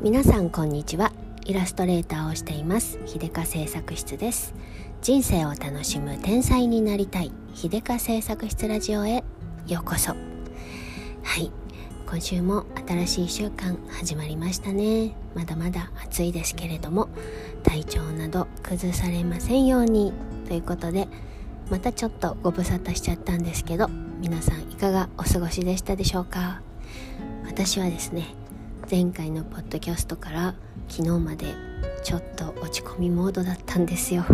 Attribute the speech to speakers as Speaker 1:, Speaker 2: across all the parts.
Speaker 1: 皆さんこんにちは。イラストレーターをしています。秀香製作室です。人生を楽しむ天才になりたい。秀香製作室ラジオへ。ようこそ。はい。今週も新しい週間始まりましたね。まだまだ暑いですけれども体調など崩されませんように。ということでまたちょっとご無沙汰しちゃったんですけど皆さんいかがお過ごしでしたでしょうか？私はですね前回のポッドキャストから昨日までちょっと落ち込みモードだったんですよ。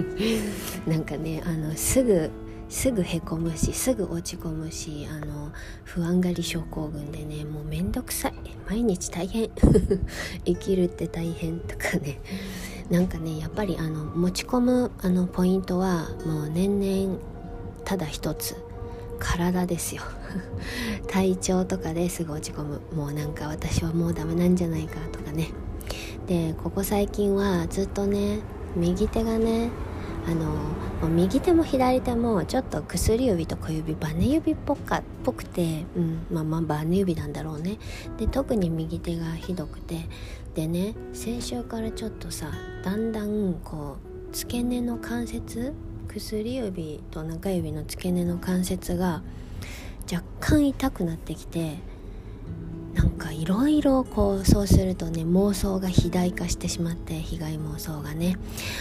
Speaker 1: なんかねあのすぐすぐへこむしすぐ落ち込むしあの不安がり症候群でねもうめんどくさい。毎日大変。生きるって大変とかね。なんかねやっぱりあの持ち込むあのポイントはもう年々ただ一つ。体ですよ。体調とかですぐ落ち込む。もうなんか私はもうダメなんじゃないかとかね。でここ最近はずっとね右手がねあの右手も左手もちょっと薬指と小指バネ指っぽかっぽくて、うん、まあまあバネ指なんだろうね。で特に右手がひどくて。でね先週からちょっとさだんだんこう付け根の関節薬指と中指の付け根の関節が若干痛くなってきてなんかいろいろこうそうするとね妄想が肥大化してしまって被害妄想がね。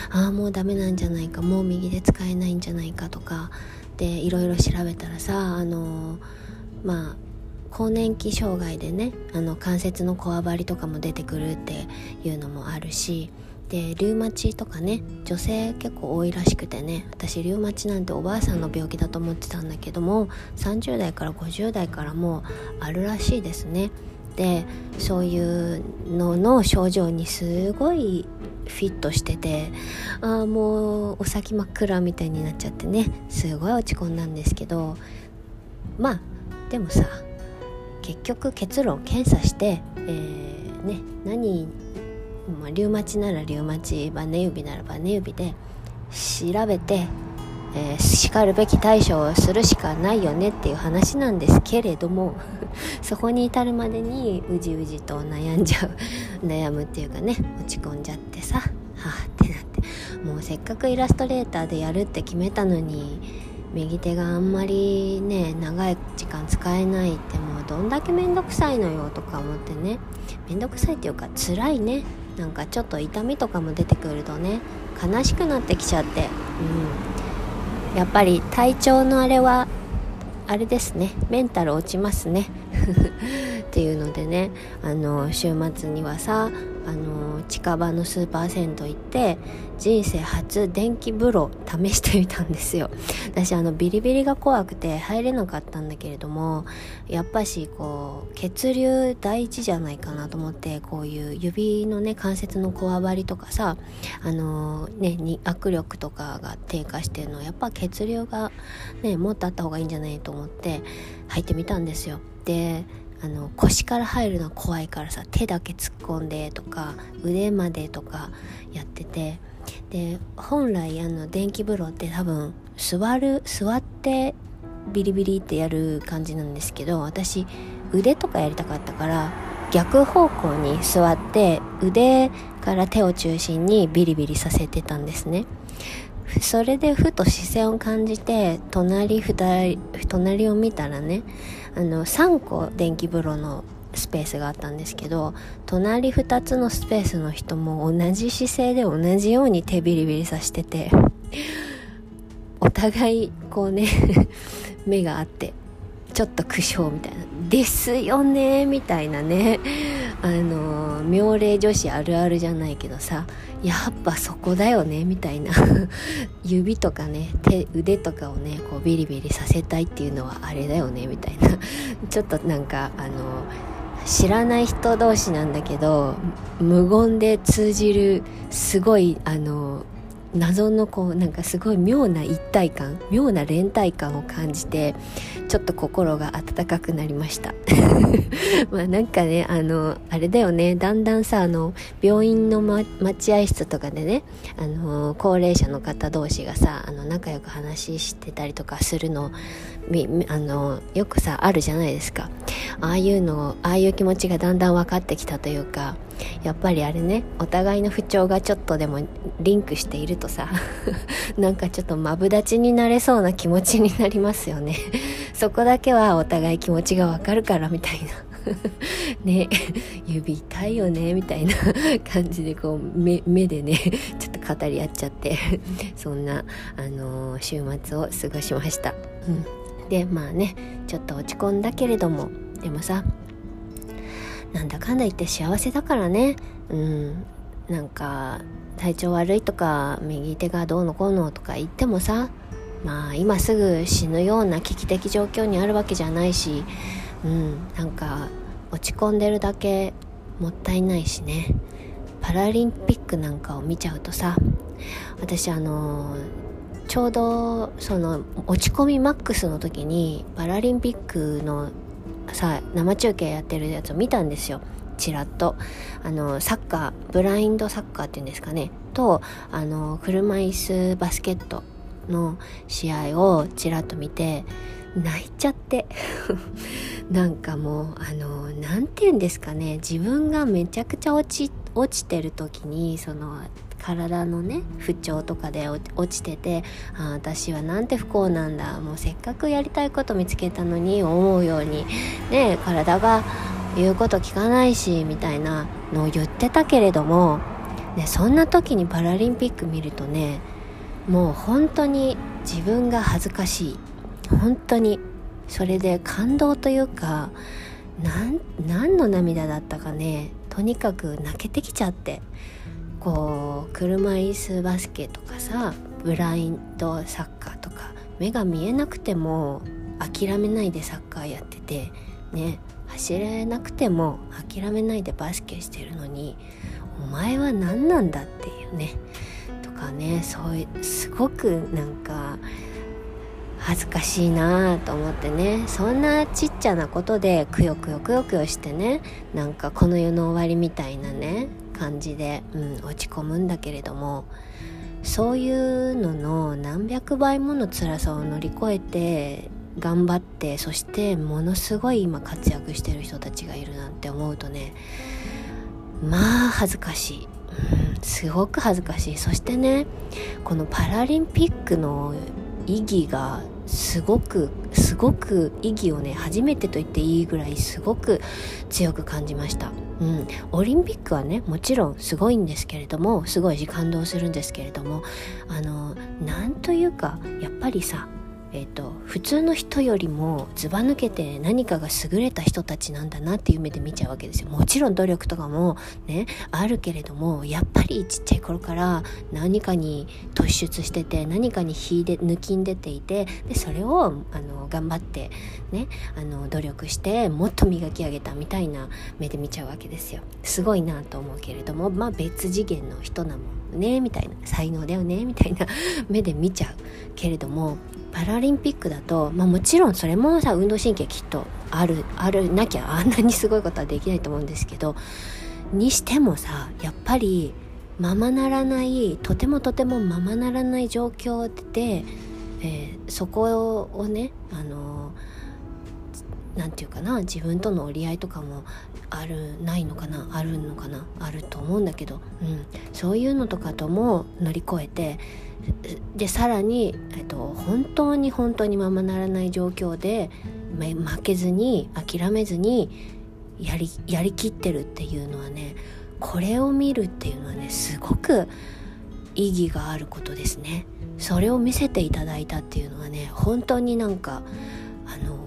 Speaker 1: ああもうダメなんじゃないかもう右で使えないんじゃないかとか。でいろいろ調べたらさあのまあ更年期障害でねあの関節のこわばりとかも出てくるっていうのもあるしでリウマチとかね女性結構多いらしくてね私リウマチなんておばあさんの病気だと思ってたんだけども30代から50代からもあるらしいですね。でそういうのの症状にすごいフィットしててああもうお先真っ暗みたいになっちゃってねすごい落ち込んだんですけどまあでもさ結局結論検査して、えー、ね何まあ、リウマチならリウマチバネ指ならバネ指で調べて、えー、しかるべき対処をするしかないよねっていう話なんですけれども そこに至るまでにうじうじと悩んじゃう 悩むっていうかね落ち込んじゃってさはあってなって。もうせっかくイラストレーターでやるって決めたのに右手があんまりね長い時間使えないってもうどんだけめんどくさいのよとか思ってね。めんどくさいっていうか辛いね。なんかちょっと痛みとかも出てくるとね悲しくなってきちゃって、うん、やっぱり体調のあれはあれですね。メンタル落ちますね。っていうのでねあの週末にはさあの近場のスーパー銭湯行って人生初電気風呂試してみたんですよ。私あのビリビリが怖くて入れなかったんだけれどもやっぱしこう血流第一じゃないかなと思ってこういう指のね関節のこわばりとかさあのねに握力とかが低下してるのやっぱ血流がねもっとあった方がいいんじゃないと思って入ってみたんですよ。であの腰から入るのは怖いからさ手だけ突っ込んでとか腕までとかやっててで本来あの電気風呂って多分座る座ってビリビリってやる感じなんですけど私腕とかやりたかったから逆方向に座って腕から手を中心にビリビリさせてたんですね。それでふと視線を感じて隣隣を見たらねあの3個電気風呂のスペースがあったんですけど隣2つのスペースの人も同じ姿勢で同じように手ビリビリさしてて お互いこうね 目があってちょっと苦笑みたいな「ですよね」みたいなね。あの妙齢女子あるあるじゃないけどさやっぱそこだよねみたいな。指とかね手腕とかをねこうビリビリさせたいっていうのはあれだよねみたいな。ちょっとなんかあの知らない人同士なんだけど無言で通じるすごいあの謎のこうなんかすごい妙な一体感妙な連帯感を感じてちょっと心が温かくなりました。まあなんかねあのあれだよね。だんだんさあの病院の、ま、待合室とかでねあの高齢者の方同士がさあの仲良く話してたりとかするのあのよくさあるじゃないですか。ああいうのああいう気持ちがだんだん分かってきたというかやっぱりあれねお互いの不調がちょっとでもリンクしているとさ なんかちょっとマブダチになれそうな気持ちになりますよね。そこだけはお互い気持ちがわかるからみたいな。ね指痛いよねみたいな感じでこう目目でねちょっと語り合っちゃってそんな、あのー、週末を過ごしました、うん、でまあねちょっと落ち込んだけれどもでもさなんだかんだ言って幸せだからね。うん。なんか体調悪いとか右手がどうのこうのとか言ってもさまあ今すぐ死ぬような危機的状況にあるわけじゃないしうん。なんか落ち込んでるだけもったいないしね。パラリンピックなんかを見ちゃうとさ私あのちょうどその落ち込みマックスの時にパラリンピックのさ生中継やってるやつを見たんですよ。ちらっと。あのサッカーブラインドサッカーっていうんですかね。とあの車椅子バスケットの試合をちらっと見て泣いちゃって。なんかもうあの何て言うんですかね。自分がめちゃくちゃ落ち落ちてる時にその体のね不調とかで落ちててあ私はなんて不幸なんだ。もうせっかくやりたいこと見つけたのに思うようにね体が言うこと聞かないしみたいなのを言ってたけれども、ね、そんな時にパラリンピック見るとねもう本当に自分が恥ずかしい。本当に。それで感動というか何の涙だったかねとにかく泣けてきちゃって。こう車椅子バスケとかさブラインドサッカーとか目が見えなくても諦めないでサッカーやっててね走れなくても諦めないでバスケしてるのにお前は何なんだっていうねとかねそういうすごくなんか恥ずかしいなと思ってねそんなちっちゃなことでくよくよくよくよしてねなんかこの世の終わりみたいなね感じで、うん、落ち込むんだけれどもそういうのの何百倍もの辛さを乗り越えて頑張ってそしてものすごい今活躍してる人たちがいるなんて思うとねまあ恥ずかしい、うん、すごく恥ずかしいそしてねこのパラリンピックの意義がすごくすごく意義をね初めてと言っていいぐらいすごく強く感じました。うん、オリンピックはねもちろんすごいんですけれどもすごい感動するんですけれどもあのなんというかやっぱりさえーと、普通の人よりもずば抜けて何かが優れた人たちなんだなっていう目で見ちゃうわけですよ。もちろん努力とかもねあるけれどもやっぱりちっちゃい頃から何かに突出してて何かに引で抜きんでていてでそれをあの頑張ってねあの努力してもっと磨き上げたみたいな目で見ちゃうわけですよ。すごいなと思うけれどもまあ別次元の人なもんねみたいな。才能だよねみたいな目で見ちゃうけれどもパラリンピックだと、まあ、もちろんそれもさ運動神経きっとあるあるなきゃ あんなにすごいことはできないと思うんですけどにしてもさやっぱりままならないとてもとてもままならない状況で、えー、そこをねあの何て言うかな自分との折り合いとかもあるないのかなあるのかなあると思うんだけど、うん、そういうのとかとも乗り越えてでさらに、えっと、本当に本当にままならない状況で負けずに諦めずにやりやりきってるっていうのはねこれを見るっていうのはねすごく意義があることですね。それを見せていただいたっていうのはね本当になんかあの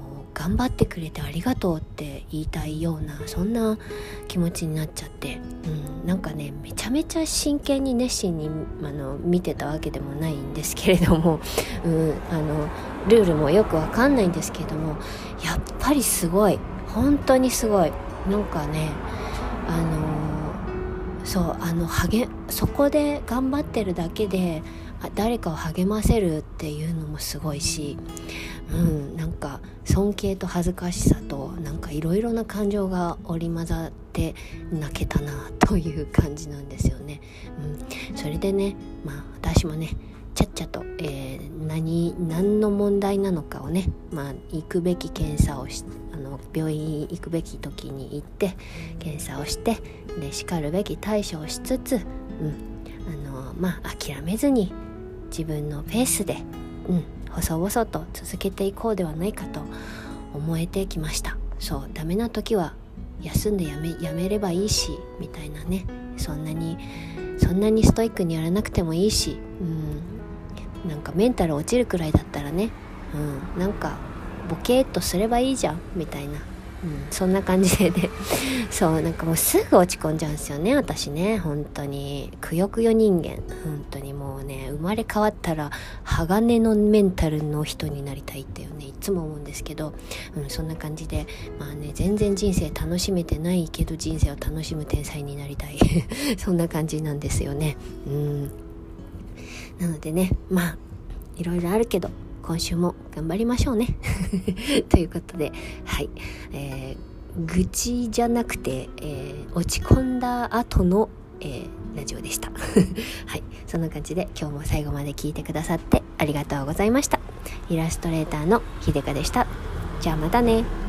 Speaker 1: 頑張ってくれてありがとうって言いたいようなそんな気持ちになっちゃって、うん、なんかねめちゃめちゃ真剣に熱心にあの見てたわけでもないんですけれども、うん、あのルールもよくわかんないんですけれども。やっぱりすごい。本当にすごい。なんかねあのそうあの励そこで頑張ってるだけで誰かを励ませるっていうのもすごいし。うん。なんか尊敬と恥ずかしさとなんかいろいろな感情が織り交ざって泣けたなという感じなんですよね、うん、それでねまあ私もねちゃっちゃと、えー、何何の問題なのかをね、まあ、行くべき検査をしあの病院行くべき時に行って検査をしてでしかるべき対処をしつつ、うん。あのまあ、諦めずに自分のペースで、うん、細々と続けていこうではないかと思えてきました。そうダメな時は休んでやめやめればいいしみたいなね。そんなにそんなにストイックにやらなくてもいいし、うん、なんかメンタル落ちるくらいだったらね、うん、なんかボケーっとすればいいじゃん。みたいな。うん、そんな感じでね。そうなんかもうすぐ落ち込んじゃうんですよね私ね。本当に。くよくよ人間。本当にもうね生まれ変わったら鋼のメンタルの人になりたいっていうねいつも思うんですけど、うん、そんな感じで。まあね全然人生楽しめてないけど人生を楽しむ天才になりたい。そんな感じなんですよね。うん。なのでねまあいろいろあるけど。今週も頑張りましょうね。ということではい、えー、愚痴じゃなくて、えー、落ち込んだ後の、えー、ラジオでした。はい。そんな感じで今日も最後まで聞いてくださってありがとうございました。イラストレーターのひでかでした。じゃあまたね。